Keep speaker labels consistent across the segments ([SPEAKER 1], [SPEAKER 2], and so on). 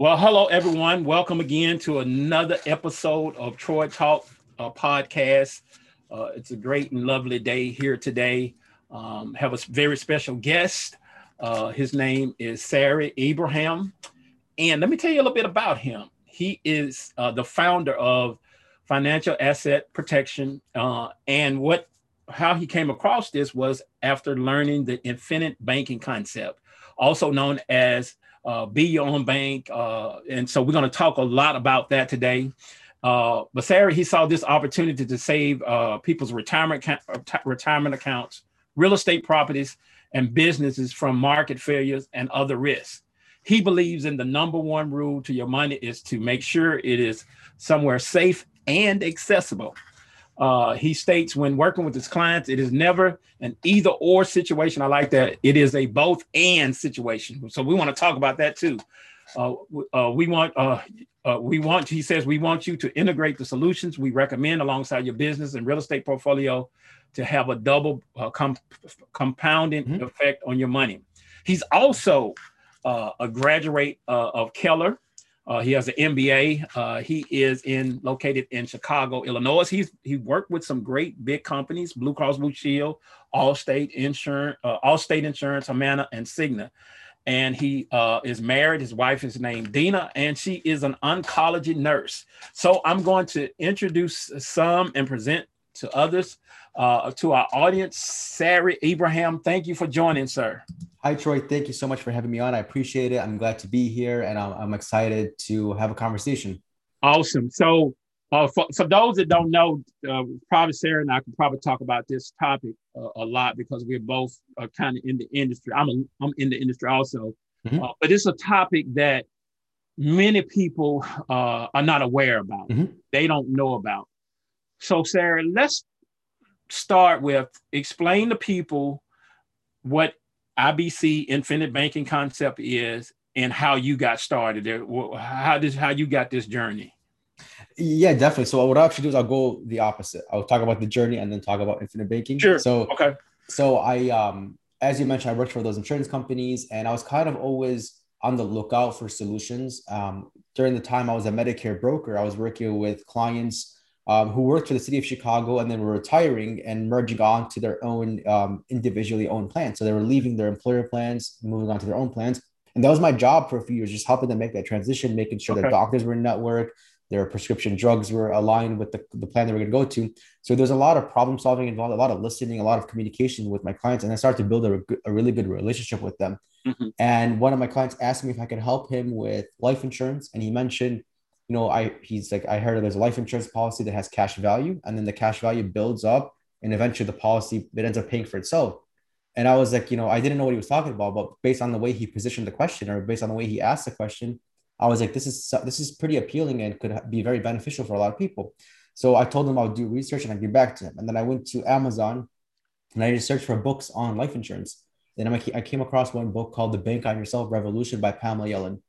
[SPEAKER 1] Well, hello, everyone. Welcome again to another episode of Troy Talk uh, podcast. Uh, it's a great and lovely day here today. Um, have a very special guest. Uh, his name is Sarry Ibrahim. And let me tell you a little bit about him. He is uh, the founder of Financial Asset Protection. Uh, and what how he came across this was after learning the infinite banking concept, also known as uh, be your own bank. Uh, and so we're going to talk a lot about that today. Uh, but Sarry, he saw this opportunity to save uh, people's retirement retirement accounts, real estate properties, and businesses from market failures and other risks. He believes in the number one rule to your money is to make sure it is somewhere safe and accessible. Uh, he states when working with his clients, it is never an either or situation. I like that. It is a both and situation. So we want to talk about that too. Uh, uh, we want uh, uh, we want he says we want you to integrate the solutions we recommend alongside your business and real estate portfolio to have a double uh, com- compounding mm-hmm. effect on your money. He's also a graduate of Keller uh, he has an MBA. Uh, he is in located in Chicago, Illinois. He's he worked with some great big companies: Blue Cross Blue Shield, Allstate Insurance, uh, Allstate Insurance, Humana, and Cigna. And he uh, is married. His wife is named Dina, and she is an oncology nurse. So I'm going to introduce some and present to others, uh, to our audience. Sarry Ibrahim, thank you for joining, sir.
[SPEAKER 2] Hi, Troy. Thank you so much for having me on. I appreciate it. I'm glad to be here and I'm, I'm excited to have a conversation.
[SPEAKER 1] Awesome. So, uh, for, for those that don't know, uh, probably Sarry and I can probably talk about this topic uh, a lot because we're both uh, kind of in the industry. I'm, a, I'm in the industry also, mm-hmm. Uh, but it's a topic that many people uh, are not aware about. Mm-hmm. They don't know about. So, Sarry, let's start with explain to people what IBC Infinite Banking Concept is and how you got started there. How did how you got this journey?
[SPEAKER 2] Yeah, definitely. So what I'll actually do is I'll go the opposite. I'll talk about the journey and then talk about infinite banking.
[SPEAKER 1] Sure.
[SPEAKER 2] So
[SPEAKER 1] okay.
[SPEAKER 2] So I um as you mentioned, I worked for those insurance companies and I was kind of always on the lookout for solutions. Um, during the time I was a Medicare broker, I was working with clients um, who worked for the city of Chicago and then were retiring and merging on to their own um, individually owned plans. So they were leaving their employer plans, moving on to their own plans. And that was my job for a few years, just helping them make that transition, making sure okay. their doctors were network, their prescription drugs were aligned with the, the plan they were going to go to. So there's a lot of problem solving involved, a lot of listening, a lot of communication with my clients. And I started to build a, a really good relationship with them. Mm-hmm. And one of my clients asked me if I could help him with life insurance. And he mentioned you know, I he's like, I heard there's a life insurance policy that has cash value, and then the cash value builds up, and eventually the policy it ends up paying for itself. And I was like, you know, I didn't know what he was talking about, but based on the way he positioned the question or based on the way he asked the question, I was like, this is this is pretty appealing and could be very beneficial for a lot of people. So I told him I would do research and I'd get back to him. And then I went to Amazon and I just searched for books on life insurance. Then I came across one book called The Bank on Yourself Revolution by Pamela Yellen.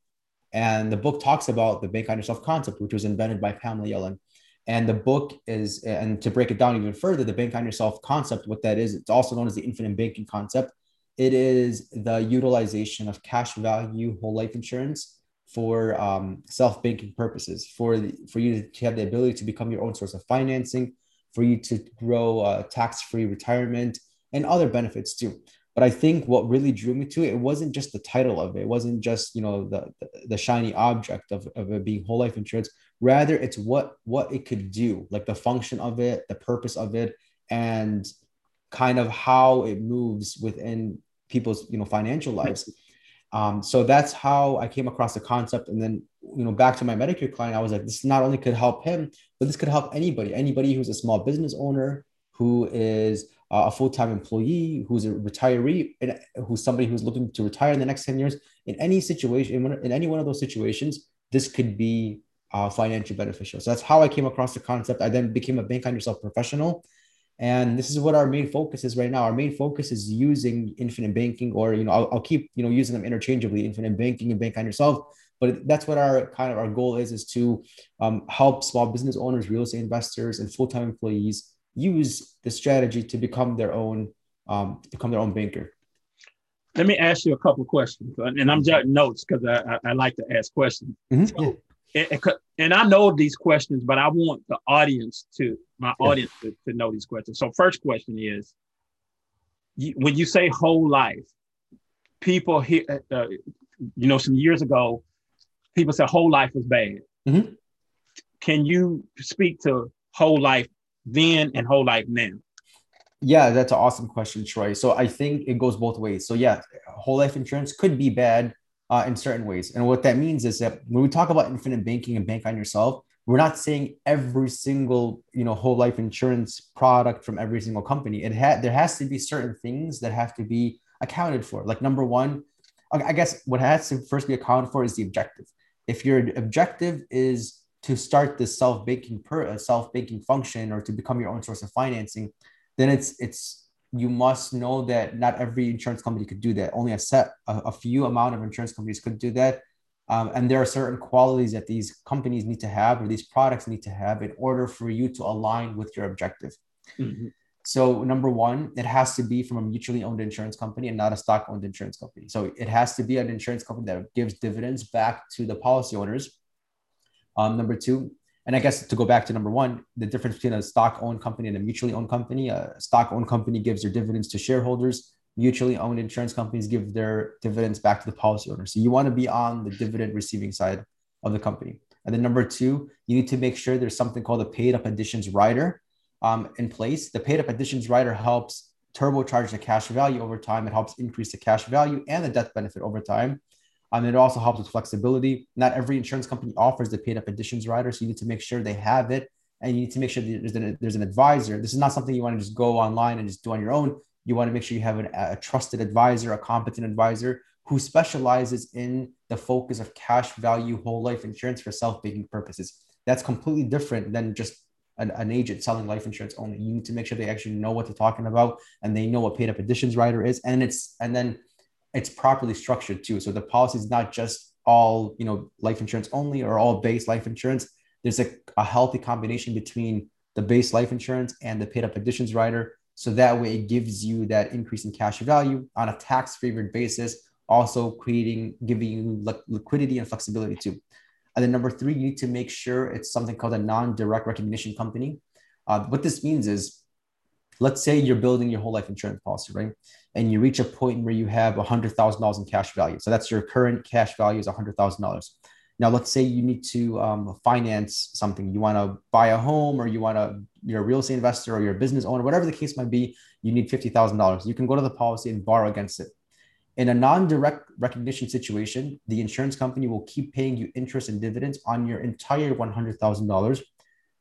[SPEAKER 2] And the book talks about the bank on yourself concept, which was invented by Pamela Yellen. And the book is, and to break it down even further, the bank on yourself concept, what that is, it's also known as the infinite banking concept. It is the utilization of cash value whole life insurance for um, self banking purposes, for the, for you to have the ability to become your own source of financing, for you to grow a tax free retirement, and other benefits too. But I think what really drew me to it, it wasn't just the title of it. It wasn't just, you know, the, the, the shiny object of, of it being whole life insurance. Rather, it's what what it could do, like the function of it, the purpose of it, and kind of how it moves within people's, you know, financial lives. Um, so that's how I came across the concept. And then, you know, back to my Medicare client, I was like, this not only could help him, but this could help anybody, anybody who's a small business owner, who is a full-time employee, who's a retiree, and who's somebody who's looking to retire in the next 10 years, in any situation, in, in any one of those situations, this could be uh, financially beneficial. So that's how I came across the concept. I then became a bank on yourself professional. And this is what our main focus is right now. Our main focus is using infinite banking, or you know, I'll, I'll keep you know using them interchangeably, infinite banking and bank on yourself. But that's what our kind of our goal is: is to um, help small business owners, real estate investors, and full time employees use the strategy to become their own um, become their own banker.
[SPEAKER 1] let me ask you a couple of questions, and I'm jotting notes because I, I, I, like to ask questions. Mm-hmm. So, and, and I know these questions, but I want the audience to my yeah. audience to, to know these questions. So, first question is, you, when you say whole life, people here, uh, uh, you know, some years ago, people said whole life was bad. Mm-hmm. Can you speak to whole life then and whole life now?
[SPEAKER 2] Yeah, that's an awesome question, Troy. So I think it goes both ways. So yeah, whole life insurance could be bad uh, in certain ways. And what that means is that when we talk about infinite banking and bank on yourself, we're not saying every single you know whole life insurance product from every single company. It had there has to be certain things that have to be accounted for. Like number one, I guess what has to first be accounted for is the objective. If your objective is to start this self banking per uh, self banking function or to become your own source of financing, then it's it's you must know that not every insurance company could do that. Only a set a, a few amount of insurance companies could do that. Um, and there are certain qualities that these companies need to have or these products need to have in order for you to align with your objective. Mm-hmm. So number one, it has to be from a mutually owned insurance company and not a stock owned insurance company. So it has to be an insurance company that gives dividends back to the policy owners. Um, number two, and I guess to go back to number one, the difference between a stock owned company and a mutually owned company, a stock owned company gives their dividends to shareholders. Mutually owned insurance companies give their dividends back to the policy owner. So you want to be on the dividend receiving side of the company. And then number two, you need to make sure there's something called a paid up additions rider um, in place. The paid up additions rider helps turbocharge the cash value over time. It helps increase the cash value and the death benefit over time. Um, it also helps with flexibility. Not every insurance company offers the paid up additions rider, so you need to make sure they have it, and you need to make sure there's an, there's an advisor. This is not something you want to just go online and just do on your own. You want to make sure you have an, a trusted advisor, a competent advisor who specializes in the focus of cash value whole life insurance for self-banking purposes. That's completely different than just an, an, agent selling life insurance only. You need to make sure they actually know what they're talking about and they know what paid up additions rider is. And it's and then it's properly structured too. So the policy is not just all you know life insurance only or all base life insurance. There's a, a healthy combination between the base life insurance and the paid up additions rider. So that way it gives you that increase in cash value on a tax favored basis, also creating, giving you liquidity and flexibility too. And then number three, you need to make sure it's something called a non-direct recognition company. Uh, what this means is, let's say you're building your whole life insurance policy, right? And you reach a point where you have $100,000 in cash value. So that's your current cash value is $100,000. Now, let's say you need to um, finance something. You want to buy a home or you want to, you're a real estate investor or you're a business owner, whatever the case might be, you need $50,000. You can go to the policy and borrow against it. In a non-direct recognition situation, the insurance company will keep paying you interest and dividends on your entire $100,000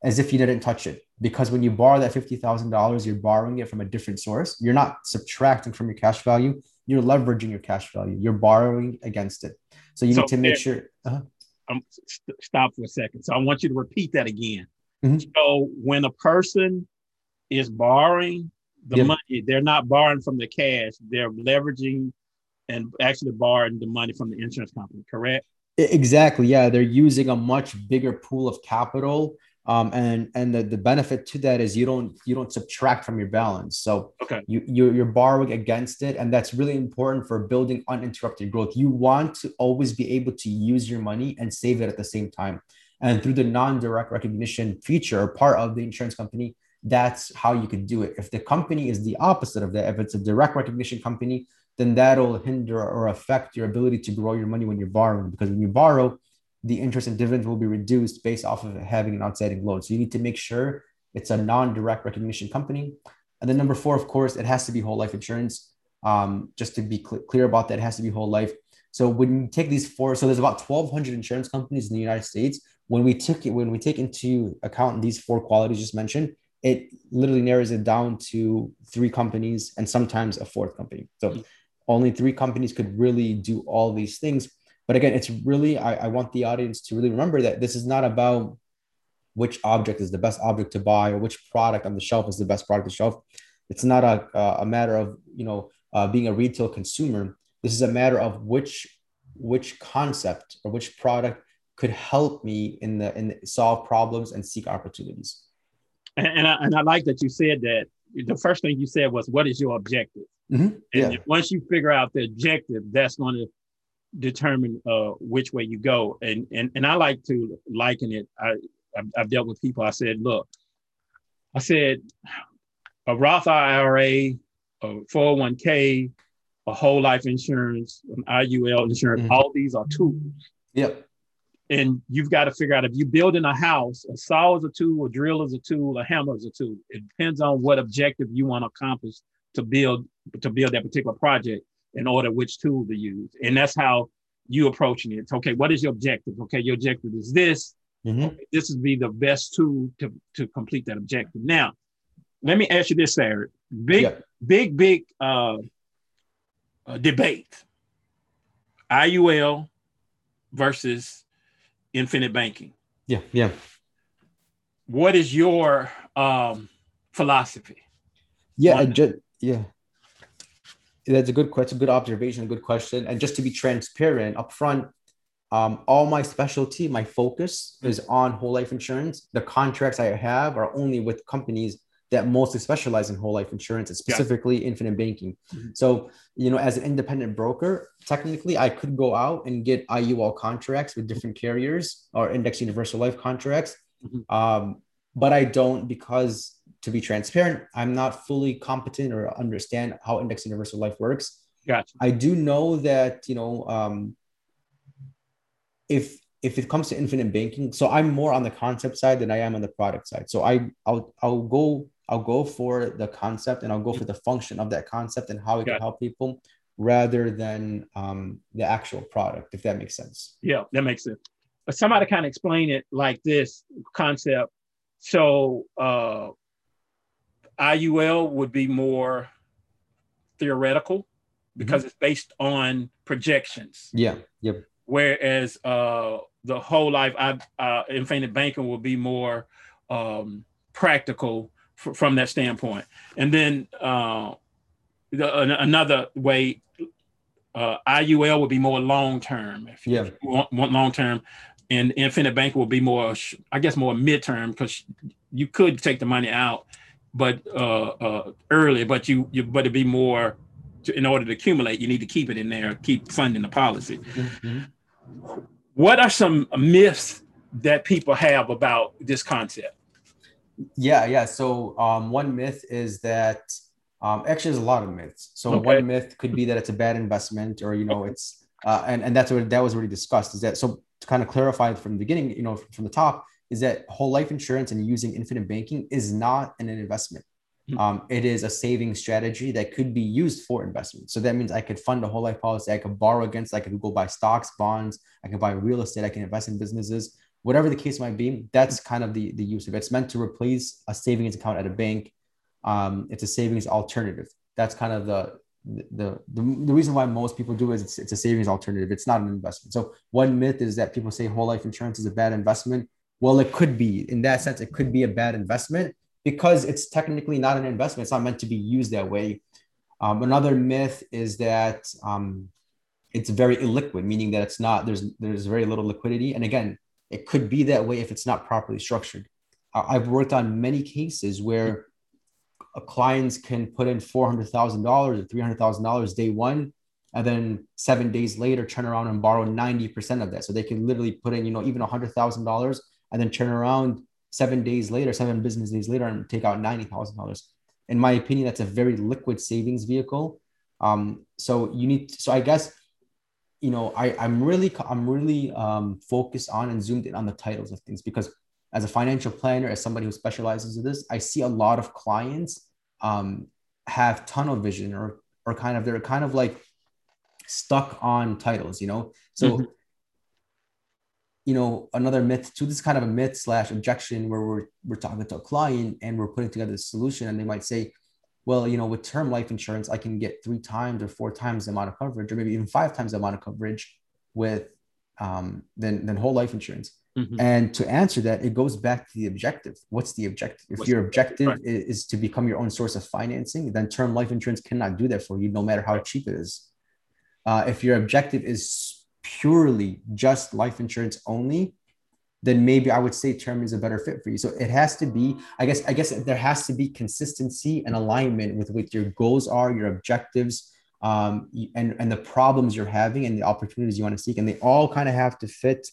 [SPEAKER 2] as if you didn't touch it. Because when you borrow that $50,000, you're borrowing it from a different source. You're not subtracting from your cash value. You're leveraging your cash value. You're borrowing against it. So you so need to make sure. Uh-huh.
[SPEAKER 1] Um, st- stop for a second. So I want you to repeat that again. Mm-hmm. So when a person is borrowing the yep. money, they're not borrowing from the cash. They're leveraging and actually borrowing the money from the insurance company, correct?
[SPEAKER 2] Exactly. Yeah, they're using a much bigger pool of capital, um, and and the, the benefit to that is you don't you don't subtract from your balance. So okay, you you're, you're borrowing against it, and that's really important for building uninterrupted growth. You want to always be able to use your money and save it at the same time. And through the non-direct recognition feature, or part of the insurance company, that's how you could do it. If the company is the opposite of that, if it's a direct recognition company, then that'll hinder or affect your ability to grow your money when you're borrowing. Because when you borrow, the interest and dividends will be reduced based off of having an outstanding loan. So you need to make sure it's a non-direct recognition company. And then number four, of course, it has to be whole life insurance. Um, just to be cl- clear about that, it has to be whole life. So when you take these four, so there's about 1,200 insurance companies in the United States. When we took it, when we take into account these four qualities just mentioned, it literally narrows it down to three companies and sometimes a fourth company. So only three companies could really do all these things. But again, it's really, I, I want the audience to really remember that this is not about which object is the best object to buy or which product on the shelf is the best product on the shelf. It's not a, a matter of, you know, uh, being a retail consumer. This is a matter of which which concept or which product could help me in the in the, solve problems and seek opportunities.
[SPEAKER 1] And, and I, and I like that you said that the first thing you said was, "What is your objective?" Mm-hmm. Yeah. And once you figure out the objective, that's going to determine uh, which way you go. And and and I like to liken it. I I've, I've dealt with people. I said, look, I said a Roth IRA, a 401k, a whole life insurance, an IUL insurance. Mm-hmm. All these are tools.
[SPEAKER 2] Yep.
[SPEAKER 1] And you've got to figure out if you're building a house, a saw is a tool, a drill is a tool, a hammer is a tool. It depends on what objective you want to accomplish to build to build that particular project in order which tool to use. And that's how you approaching it. Okay, what is your objective? Okay, your objective is this. Mm-hmm. Okay, this would be the best tool to, to complete that objective. Now, let me ask you this, Sarry. Big, yeah. big, big uh, uh, debate. IUL versus infinite banking.
[SPEAKER 2] Yeah, yeah.
[SPEAKER 1] What is your um, philosophy?
[SPEAKER 2] Yeah, just, yeah. That's a good question, That's a good observation, a good question. And just to be transparent up front, um, all my specialty, my focus is on whole life insurance. The contracts I have are only with companies that mostly specialize in whole life insurance and specifically yeah. infinite banking. Mm-hmm. So, you know, as an independent broker, technically I could go out and get IUL contracts with different carriers or index universal life contracts. Mm-hmm. Um, but I don't because to be transparent, I'm not fully competent or understand how index universal life works.
[SPEAKER 1] Gotcha.
[SPEAKER 2] I do know that, you know, um, if if it comes to infinite banking, so I'm more on the concept side than I am on the product side. So I I'll I'll go I'll go for the concept and I'll go for the function of that concept and how it can help people rather than um, the actual product, if that makes sense.
[SPEAKER 1] Yeah, that makes sense. But somebody kind of explain it like this concept. So uh, IUL would be more theoretical because mm-hmm. it's based on projections.
[SPEAKER 2] Yeah. Yep.
[SPEAKER 1] Whereas uh, the whole life I, uh, infinite banking will be more um, practical f- from that standpoint. And then uh, the, another way, uh, IUL would be more long term. If
[SPEAKER 2] yeah.
[SPEAKER 1] you want, want long term, and infinite bank will be more, I guess, more midterm because you could take the money out but uh, uh, early, but you, you but to be more to, in order to accumulate, you need to keep it in there, keep funding the policy. Mm-hmm. What are some myths that people have about this concept?
[SPEAKER 2] Yeah, yeah. So um, one myth is that um, actually there's a lot of myths. So okay. one myth could be that it's a bad investment, or you know, it's uh, and and that's what that was already discussed. Is that so? To kind of clarify from the beginning, you know, from the top, is that whole life insurance and using infinite banking is not an investment. Hmm. Um, it is a saving strategy that could be used for investment. So that means I could fund a whole life policy. I could borrow against. I could go buy stocks, bonds. I can buy real estate. I can invest in businesses. Whatever the case might be, that's kind of the the use of it. It's meant to replace a savings account at a bank. Um, it's a savings alternative. That's kind of the the, the the reason why most people do is it's, it's a savings alternative. It's not an investment. So one myth is that people say whole life insurance is a bad investment well, it could be in that sense, it could be a bad investment because it's technically not an investment. It's not meant to be used that way. Um, another myth is that um, it's very illiquid, meaning that it's not, there's, there's very little liquidity. And again, it could be that way if it's not properly structured. I've worked on many cases where clients can put in $400,000 or $300,000 day one, and then seven days later turn around and borrow 90% of that. So they can literally put in, you know, even $100,000 and then turn around seven days later, seven business days later, and take out ninety thousand dollars. In my opinion, that's a very liquid savings vehicle. Um, so you need. To, so I guess you know I I'm really I'm really um, focused on and zoomed in on the titles of things because as a financial planner, as somebody who specializes in this, I see a lot of clients um, have tunnel vision or or kind of they're kind of like stuck on titles, you know. So mm-hmm you know another myth to this kind of a myth slash objection where we're we're talking to a client and we're putting together a solution and they might say well you know with term life insurance i can get three times or four times the amount of coverage or maybe even five times the amount of coverage with um, than, than whole life insurance mm-hmm. and to answer that it goes back to the objective what's the objective if what's your objective right. is to become your own source of financing then term life insurance cannot do that for you no matter how cheap it is uh, if your objective is purely just life insurance only, then maybe I would say term is a better fit for you. So it has to be, I guess, I guess there has to be consistency and alignment with what your goals are, your objectives, um, and and the problems you're having and the opportunities you want to seek, and they all kind of have to fit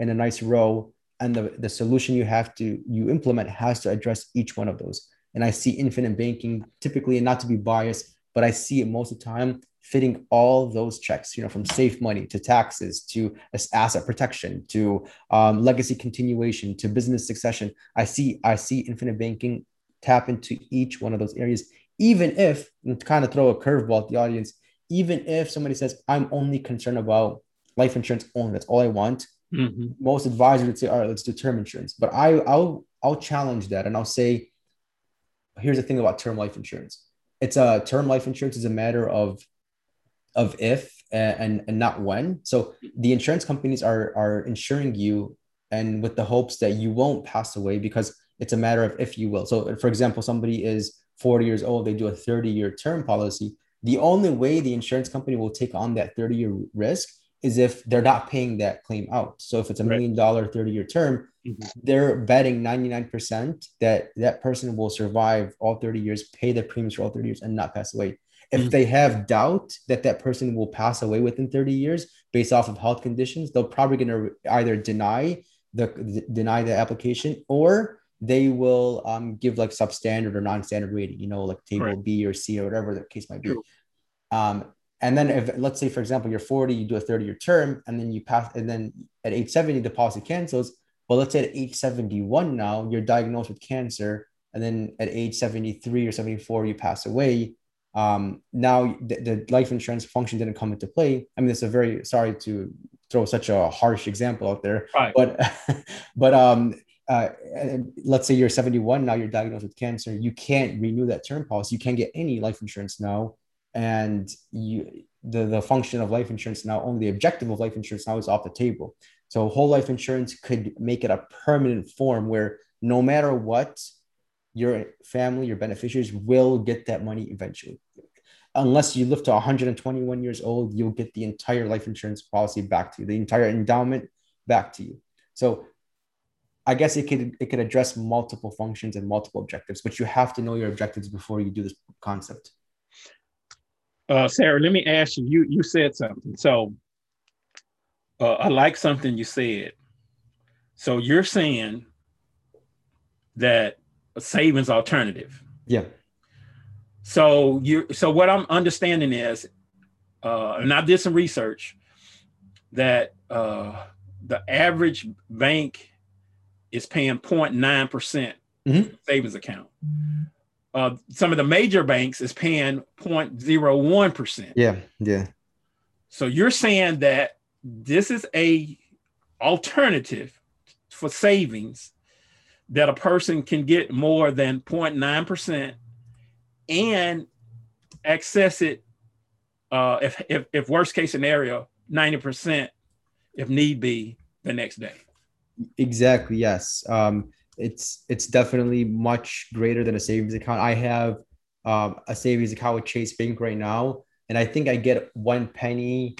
[SPEAKER 2] in a nice row. And the the solution you have to you implement has to address each one of those. And I see infinite banking typically, and not to be biased, but I see it most of the time fitting all those checks, you know, from safe money to taxes to asset protection to um, legacy continuation to business succession. I see, I see infinite banking tap into each one of those areas, even if, and to kind of throw a curveball at the audience, even if somebody says, I'm only concerned about life insurance only, that's all I want. Mm-hmm. Most advisors would say, all right, let's do term insurance. But I, I'll, I'll challenge that and I'll say, here's the thing about term life insurance. It's a term life insurance is a matter of of if and, and not when. So the insurance companies are are insuring you and with the hopes that you won't pass away because it's a matter of if you will. So for example, somebody is 40 years old, they do a 30 year term policy. The only way the insurance company will take on that 30 year risk is if they're not paying that claim out. So if it's a million dollar 30 year term, mm-hmm. they're betting 99% that that person will survive all 30 years, pay the premiums for all 30 years and not pass away. If mm. they have doubt that that person will pass away within 30 years based off of health conditions, they're probably going to either deny the, the, deny the application or they will um, give like substandard or non-standard rating, you know, like table right. B or C or whatever the case might be. Um, and then if let's say, for example, you're 40, you do a 30 year term and then you pass, and then at age 70, the policy cancels. But let's say at age 71 now, you're diagnosed with cancer. And then at age 73 or 74, you pass away um, now the, the, life insurance function didn't come into play. I mean, it's a very sorry to throw such a harsh example out there, right. but but um, uh, let's say you're 71 now, you're diagnosed with cancer, you can't renew that term policy. You can't get any life insurance now, and you the the function of life insurance now, only the objective of life insurance now is off the table. So whole life insurance could make it a permanent form where no matter what your family, your beneficiaries will get that money eventually. Unless you live to 121 years old, you'll get the entire life insurance policy back to you, the entire endowment back to you. So I guess it could it could address multiple functions and multiple objectives, but you have to know your objectives before you do this concept.
[SPEAKER 1] Uh, Sarry, let me ask you. You you said something. So uh, I like something you said. So you're saying that a savings alternative.
[SPEAKER 2] Yeah.
[SPEAKER 1] So you so what I'm understanding is, uh, and I did some research that uh, the average bank is paying 0.9 percent mm-hmm. savings account. Uh, some of the major banks is paying 0.01 percent.
[SPEAKER 2] Yeah, yeah.
[SPEAKER 1] So you're saying that this is a alternative for savings that a person can get more than 0.9% and access it uh, if, if, if worst case scenario 90% if need be the next day
[SPEAKER 2] exactly yes um, it's it's definitely much greater than a savings account i have um, a savings account with chase bank right now and i think i get one penny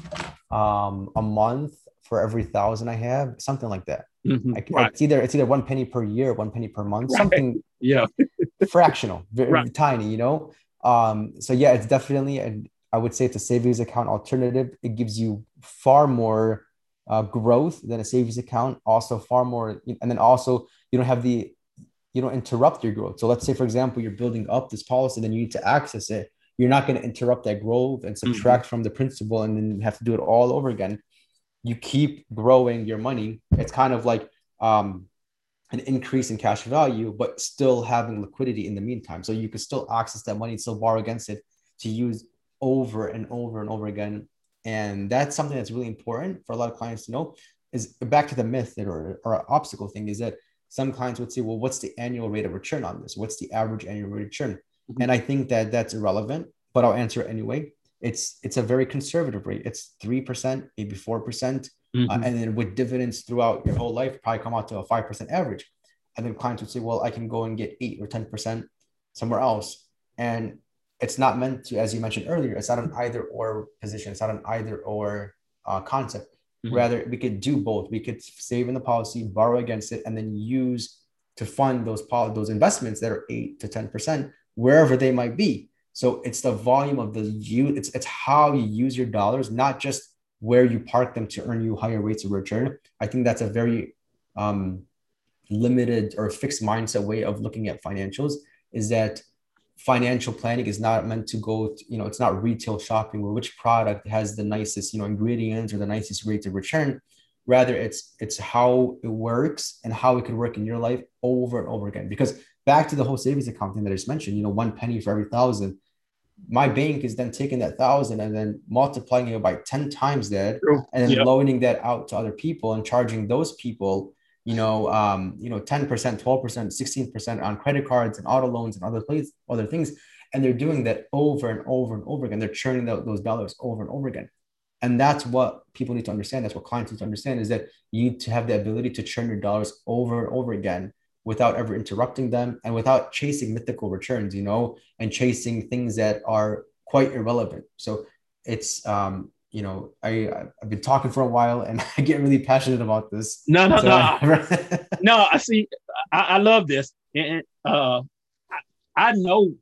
[SPEAKER 2] um, a month for every thousand i have something like that Mm-hmm. I, right. It's either it's either one penny per year, one penny per month, right. something
[SPEAKER 1] yeah
[SPEAKER 2] fractional, very right. tiny, you know. Um, so yeah, it's definitely a, I would say it's a savings account alternative. It gives you far more uh, growth than a savings account. Also, far more, and then also you don't have the you don't interrupt your growth. So let's say, for example, you're building up this policy, then you need to access it. You're not going to interrupt that growth and mm-hmm. subtract mm-hmm. from the principal, and then have to do it all over again you keep growing your money. It's kind of like um, an increase in cash value, but still having liquidity in the meantime. So you can still access that money, still borrow against it to use over and over and over again. And that's something that's really important for a lot of clients to know. Is back to the myth that or, or obstacle thing is that some clients would say, well, what's the annual rate of return on this? What's the average annual rate of return? Mm-hmm. And I think that that's irrelevant, but I'll answer it anyway it's it's a very conservative rate. It's three percent, maybe four percent, uh, mm-hmm. uh, and then with dividends throughout your whole life, probably come out to a five percent average. And then clients would say, "Well, I can go and get eight or ten percent somewhere else," and it's not meant to, as you mentioned earlier, it's not an either or position. It's not an either or uh, concept. Mm-hmm. Rather, we could do both. We could save in the policy, borrow against it, and then use to fund those pol- those investments that are eight to ten percent wherever they might be. So it's the volume of the you. It's it's how you use your dollars, not just where you park them to earn you higher rates of return. I think that's a very um, limited or fixed mindset way of looking at financials. Is that financial planning is not meant to go, to, you know, it's not retail shopping where which product has the nicest, you know, ingredients or the nicest rate of return. Rather, it's it's how it works and how it could work in your life over and over again. Because back to the whole savings account thing that I just mentioned, you know, one penny for every thousand. My bank is then taking that thousand and then multiplying it by 10 times that and then yep. loaning that out to other people and charging those people you know, um, you know, 10%, 12%, 16% on credit cards and auto loans and other places, other things. And they're doing that over and over and over again. They're churning out those dollars over and over again. And that's what people need to understand. That's what clients need to understand is that you need to have the ability to churn your dollars over and over again without ever interrupting them and without chasing mythical returns, you know, and chasing things that are quite irrelevant. So it's um, you know, I I've been talking for a while and I get really passionate about this.
[SPEAKER 1] No, no, so no, I, no. I see. I, I love this, and uh, I, I know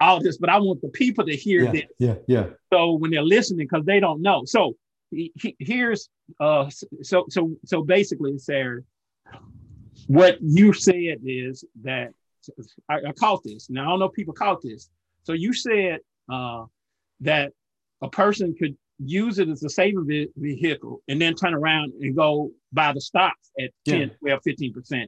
[SPEAKER 1] all this, but I want the people to hear
[SPEAKER 2] yeah,
[SPEAKER 1] this.
[SPEAKER 2] Yeah, yeah.
[SPEAKER 1] So when they're listening, because they don't know. So he, he, here's uh, so so so basically, Sarry, what you said is that I, I caught this. Now I don't know if people caught this. So you said uh, that a person could use it as a saving vehicle and then turn around and go buy the stocks at yeah. 10, 12, 15%.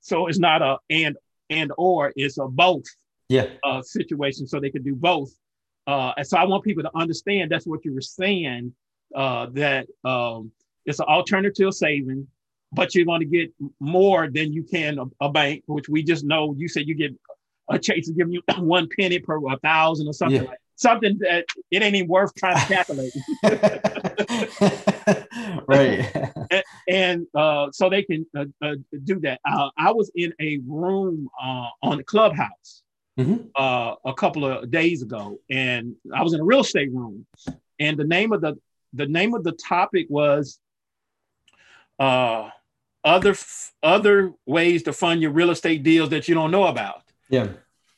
[SPEAKER 1] So it's not a and and or it's a both
[SPEAKER 2] yeah.
[SPEAKER 1] uh, situation. So they could do both. Uh, and so I want people to understand that's what you were saying, uh, that um, it's an alternative saving, but you're going to get more than you can a, a, bank, which we just know you said you get a chase to give you one penny per a thousand or something yeah. like something that it ain't even worth trying to calculate.
[SPEAKER 2] right.
[SPEAKER 1] and, and uh, so they can uh, uh, do that. Uh, I was in a room uh, on the clubhouse mm-hmm. Uh, a couple of days ago, and I was in a real estate room, and the name of the the name of the topic was other other ways to fund your real estate deals that you don't know about.
[SPEAKER 2] Yeah.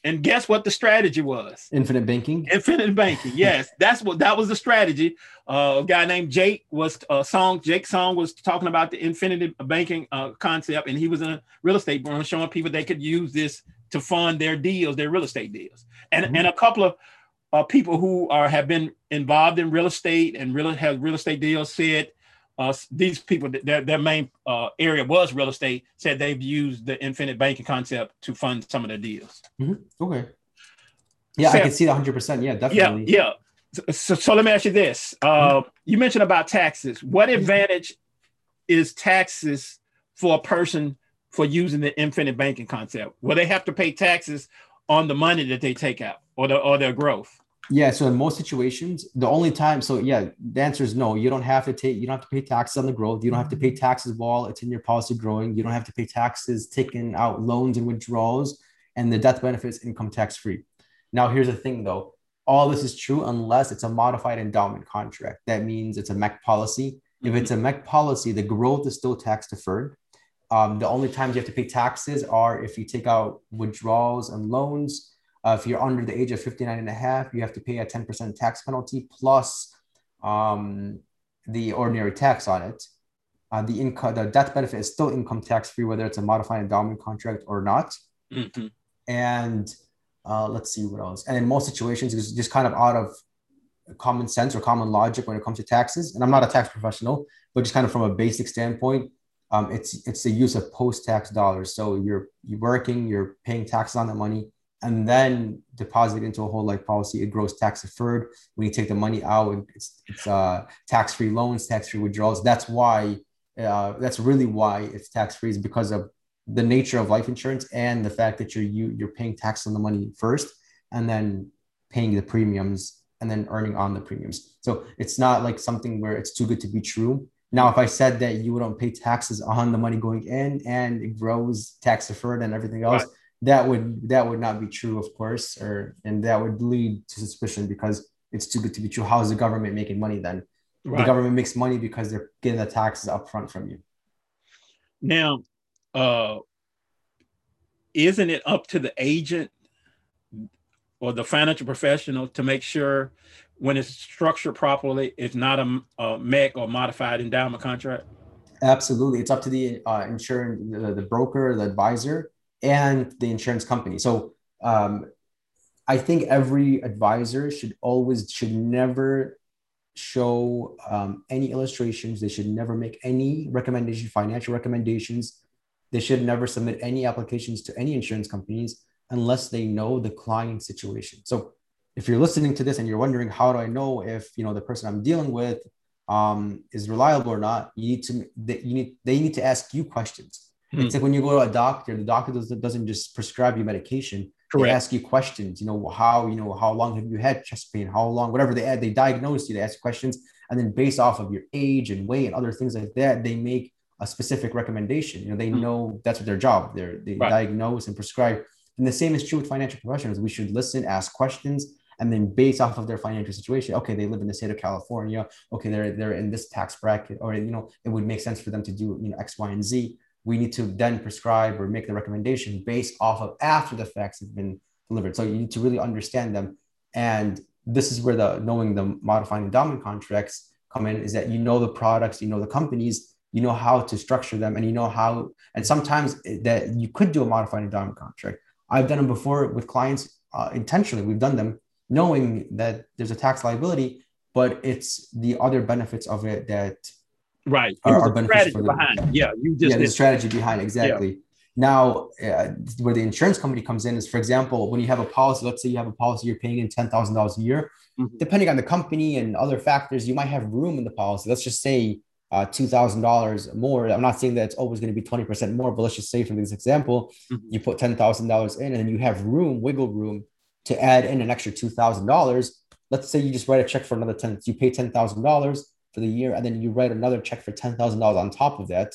[SPEAKER 1] And guess what the strategy was?
[SPEAKER 2] Infinite banking.
[SPEAKER 1] Infinite banking. Yes, that's what that was the strategy. Uh, a guy named Jake was a uh, song. Jake Song was talking about the infinite banking uh, concept, and he was in a real estate room showing people they could use this to fund their deals, their real estate deals. And mm-hmm. and a couple of uh, people who are have been involved in real estate and really have real estate deals said uh, these people, their, their main uh, area was real estate, said they've used the infinite banking concept to fund some of their deals.
[SPEAKER 2] Mm-hmm. Okay. Yeah, so, I can see that 100%. Yeah, definitely.
[SPEAKER 1] Yeah, yeah. So, so let me ask you this. Uh, mm-hmm. You mentioned about taxes. What mm-hmm. advantage is taxes for a person for using the infinite banking concept? Will they have to pay taxes on the money that they take out or, the, or their growth?
[SPEAKER 2] Yeah, so in most situations, the only time, so yeah, the answer is no. You don't have to take, you don't have to pay taxes on the growth. You don't have to pay taxes while it's in your policy growing. You don't have to pay taxes taking out loans and withdrawals, and the death benefits income tax free. Now, here's the thing though, all this is true unless it's a modified endowment contract. That means it's a MEC policy. If it's a MEC policy, the growth is still tax deferred. Um, the only times you have to pay taxes are if you take out withdrawals and loans uh, if you're under the age of 59 and a half, you have to pay a 10% tax penalty plus um, the ordinary tax on it. Uh, the income, the death benefit is still income tax free, whether it's a modified endowment contract or not. Mm-hmm. And uh, let's see what else. And in most situations, it's just kind of out of common sense or common logic when it comes to taxes. And I'm not a tax professional, but just kind of from a basic standpoint, um, it's it's the use of post-tax dollars. So you're you're working, you're paying taxes on the money, and then deposit into a whole life policy. It grows tax deferred. When you take the money out, it's, it's uh, tax free loans, tax free withdrawals. That's why, uh, that's really why it's tax free is because of the nature of life insurance and the fact that you're you, you're paying tax on the money first and then paying the premiums and then earning on the premiums. So it's not like something where it's too good to be true. Now, if I said that you don't pay taxes on the money going in and it grows tax deferred and everything else, right that would that would not be true, of course, or and that would lead to suspicion because it's too good to be true. How is the government making money then? right. the government makes money because they're getting the taxes upfront from you.
[SPEAKER 1] Now, uh, isn't it up to the agent or the financial professional to make sure when it's structured properly, it's not a, a MEC or modified endowment contract?
[SPEAKER 2] Absolutely. It's up to the uh, insurance, the, the, broker, the advisor, and the insurance company. So um, I think every advisor should always, should never show um, any illustrations. They should never make any recommendation, financial recommendations. They should never submit any applications to any insurance companies unless they know the client situation. So if you're listening to this and you're wondering how do I know if you know the person I'm dealing with um, is reliable or not, you need to they, you need they need to ask you questions. Hmm. It's like when you go to a doctor, the doctor doesn't, doesn't just prescribe you medication. Correct. They ask you questions. You know how you know how long have you had chest pain? How long? Whatever they add, they diagnose you. They ask questions, and then based off of your age and weight and other things like that, they make a specific recommendation. You know, they hmm. know that's what their job. They're, they right. diagnose and prescribe. And the same is true with financial professionals. We should listen, ask questions, and then based off of their financial situation, okay, they live in the state of California. Okay, they're they're in this tax bracket, or you know, it would make sense for them to do you know X, Y, and Z. We need to then prescribe or make the recommendation based off of after the facts have been delivered. So you need to really understand them, and this is where the knowing the modifying endowment contracts come in. Is that you know the products, you know the companies, you know how to structure them, and you know how. And sometimes that you could do a modified endowment contract. I've done them before with clients uh, intentionally. We've done them knowing that there's a tax liability, but it's the other benefits of it that
[SPEAKER 1] right are, are beneficial behind. Yeah, you just
[SPEAKER 2] yeah, the strategy behind exactly. Yeah. Now, uh, where the insurance company comes in is, for example, when you have a policy, let's say you have a policy you're paying in ten thousand dollars a year, mm-hmm. depending on the company and other factors, you might have room in the policy. Let's just say uh, $2,000 more. I'm not saying that it's always going to be 20% more, but let's just say from this example, mm-hmm. you put $10,000 in and you have room, wiggle room to add in an extra $2,000. Let's say you just write a check for another 10, you pay $10,000 for the year, and then you write another check for $10,000 on top of that.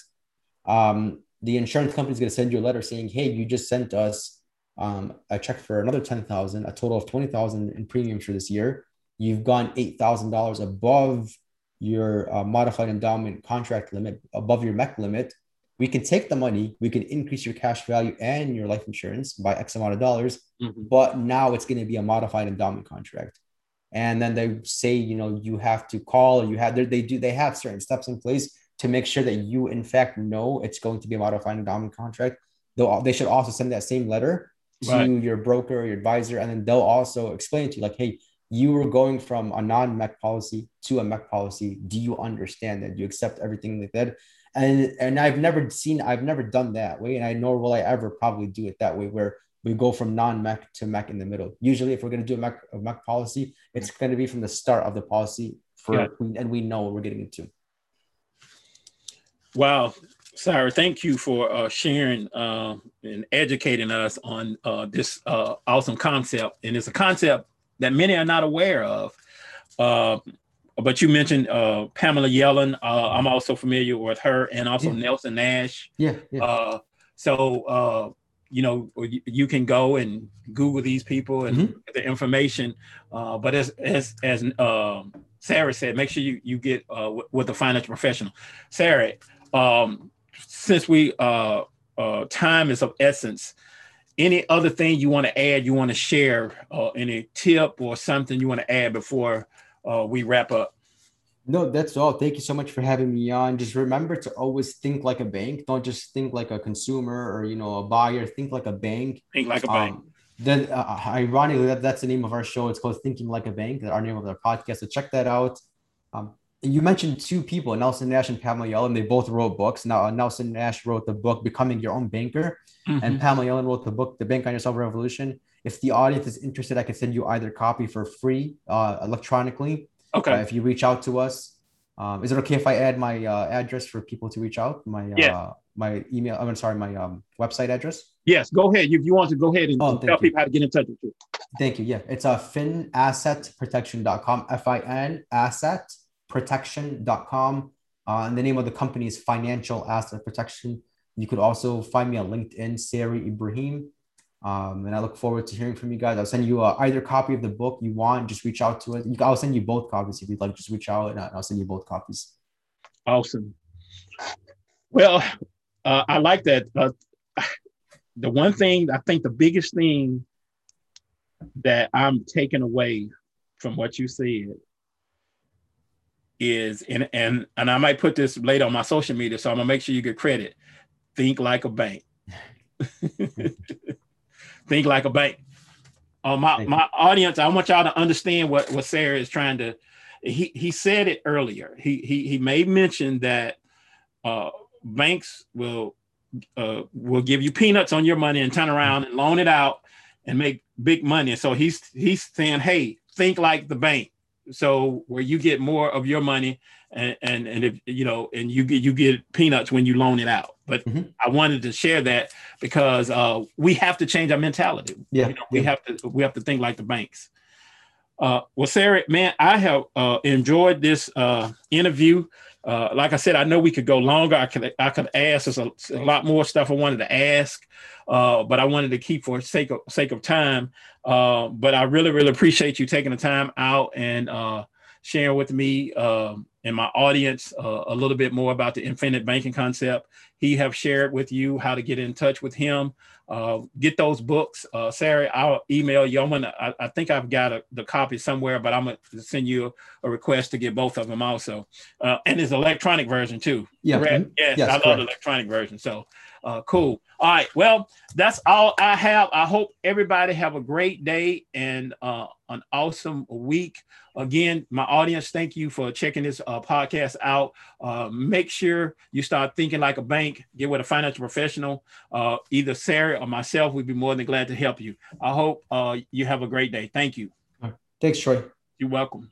[SPEAKER 2] Um, the insurance company is going to send you a letter saying, Hey, you just sent us um, a check for another 10,000, a total of 20,000 in premiums for this year. You've gone $8,000 above your uh, modified endowment contract limit, above your MEC limit we can take the money, we can increase your cash value and your life insurance by X amount of dollars, mm-hmm. but now it's going to be a modified endowment contract. And then they say, you know, you have to call, you have, they do, they have certain steps in place to make sure that you, in fact, know it's going to be a modified endowment contract. Though they should also send that same letter to right. your broker or your advisor, and then they'll also explain to you, like, hey, you were going from a non-MEC policy to a MEC policy. Do you understand that? Do you accept everything like that? and and I've never seen I've never done that way, and I nor will I ever probably do it that way where we go from non-MEC to MEC in the middle. Usually, if we're going to do a MEC, a MEC policy, it's going to be from the start of the policy for yeah. and we know what we're getting into.
[SPEAKER 1] Wow, Sarry, thank you for uh, sharing uh, and educating us on uh, this uh, awesome concept, and it's a concept that many are not aware of. Uh, but you mentioned uh, Pamela Yellen. Uh, I'm also familiar with her, and also yeah. Nelson Nash.
[SPEAKER 2] Yeah. yeah.
[SPEAKER 1] Uh, so uh, you know, you, can go and Google these people and mm-hmm. the information. Uh, but as as as um, Sarry said, make sure you you get uh, w- with a financial professional. Sarry, um, since we time is of essence. Any other thing you want to add? You want to share? any tip or something you want to add before uh, we wrap up.
[SPEAKER 2] No, that's all. Thank you so much for having me on. Just remember to always think like a bank. Don't just think like a consumer or you know a buyer. Think like a bank.
[SPEAKER 1] Think like a bank. Um,
[SPEAKER 2] then, uh, ironically, that, that's the name of our show. It's called Thinking Like a Bank. Our name of our podcast. So check that out. Um, you mentioned two people, Nelson Nash and Pamela Yellen. They both wrote books. Now, uh, Nelson Nash wrote the book Becoming Your Own Banker, mm-hmm. and Pamela Yellen wrote the book The Bank on Yourself Revolution. If the audience is interested, I can send you either copy for free uh, electronically
[SPEAKER 1] Okay.
[SPEAKER 2] Uh, if you reach out to us, um, is it okay if I add my uh, address for people to reach out? My uh, my email. I'm sorry, my um, website address.
[SPEAKER 1] Yes, go ahead. If you want to go ahead and oh, tell you. people how to get in touch with you.
[SPEAKER 2] Thank you. Yeah, it's a uh, finassetprotection.com. F I N asset protection.com. Uh, and the name of the company is Financial Asset Protection. You could also find me on LinkedIn, Sarry Ibrahim. Um, and I look forward to hearing from you guys. I'll send you uh, either copy of the book you want. Just reach out to us. I'll send you both copies if you'd like. Just reach out and I'll send you both copies.
[SPEAKER 1] Awesome. Well, uh, I like that. Uh, the one thing I think the biggest thing that I'm taking away from what you said is and and and I might put this later on my social media, so I'm gonna make sure you get credit. Think like a bank. Think like a bank. Uh, my my audience, I want y'all to understand what what Sarry is trying to. He he said it earlier. He he he made mention that uh, banks will uh, will give you peanuts on your money and turn around and loan it out and make big money. So he's he's saying, hey, think like the bank. So where you get more of your money and and, and if you know and you get you get peanuts when you loan it out. But mm-hmm. I wanted to share that because uh, we have to change our mentality.
[SPEAKER 2] Yeah,
[SPEAKER 1] you know, we have to we have to think like the banks. Uh, well, Sarry, man, I have uh, enjoyed this uh, interview. Uh, like I said, I know we could go longer. I could I could ask. There's a, a lot more stuff I wanted to ask, uh, but I wanted to keep for sake of sake of time. Uh, but I really really appreciate you taking the time out and uh, sharing with me um, and my audience uh, a little bit more about the infinite banking concept. He have shared with you how to get in touch with him. Uh, get those books, uh, Sarry. I'll email you. I, I think I've got a, the copy somewhere, but I'm gonna send you a, request to get both of them also. Uh, and it's electronic version too.
[SPEAKER 2] Yeah.
[SPEAKER 1] Correct? Yes, yes, I love the electronic version. So uh, cool. All right. Well, that's all I have. I hope everybody have a great day and uh, an awesome week. Again, my audience, thank you for checking this uh, podcast out. Uh, make sure you start thinking like a bank. Get with a financial professional, uh, either Sarry or myself. We'd be more than glad to help you. I hope uh, you have a great day. Thank you.
[SPEAKER 2] Thanks, Troy.
[SPEAKER 1] You're welcome.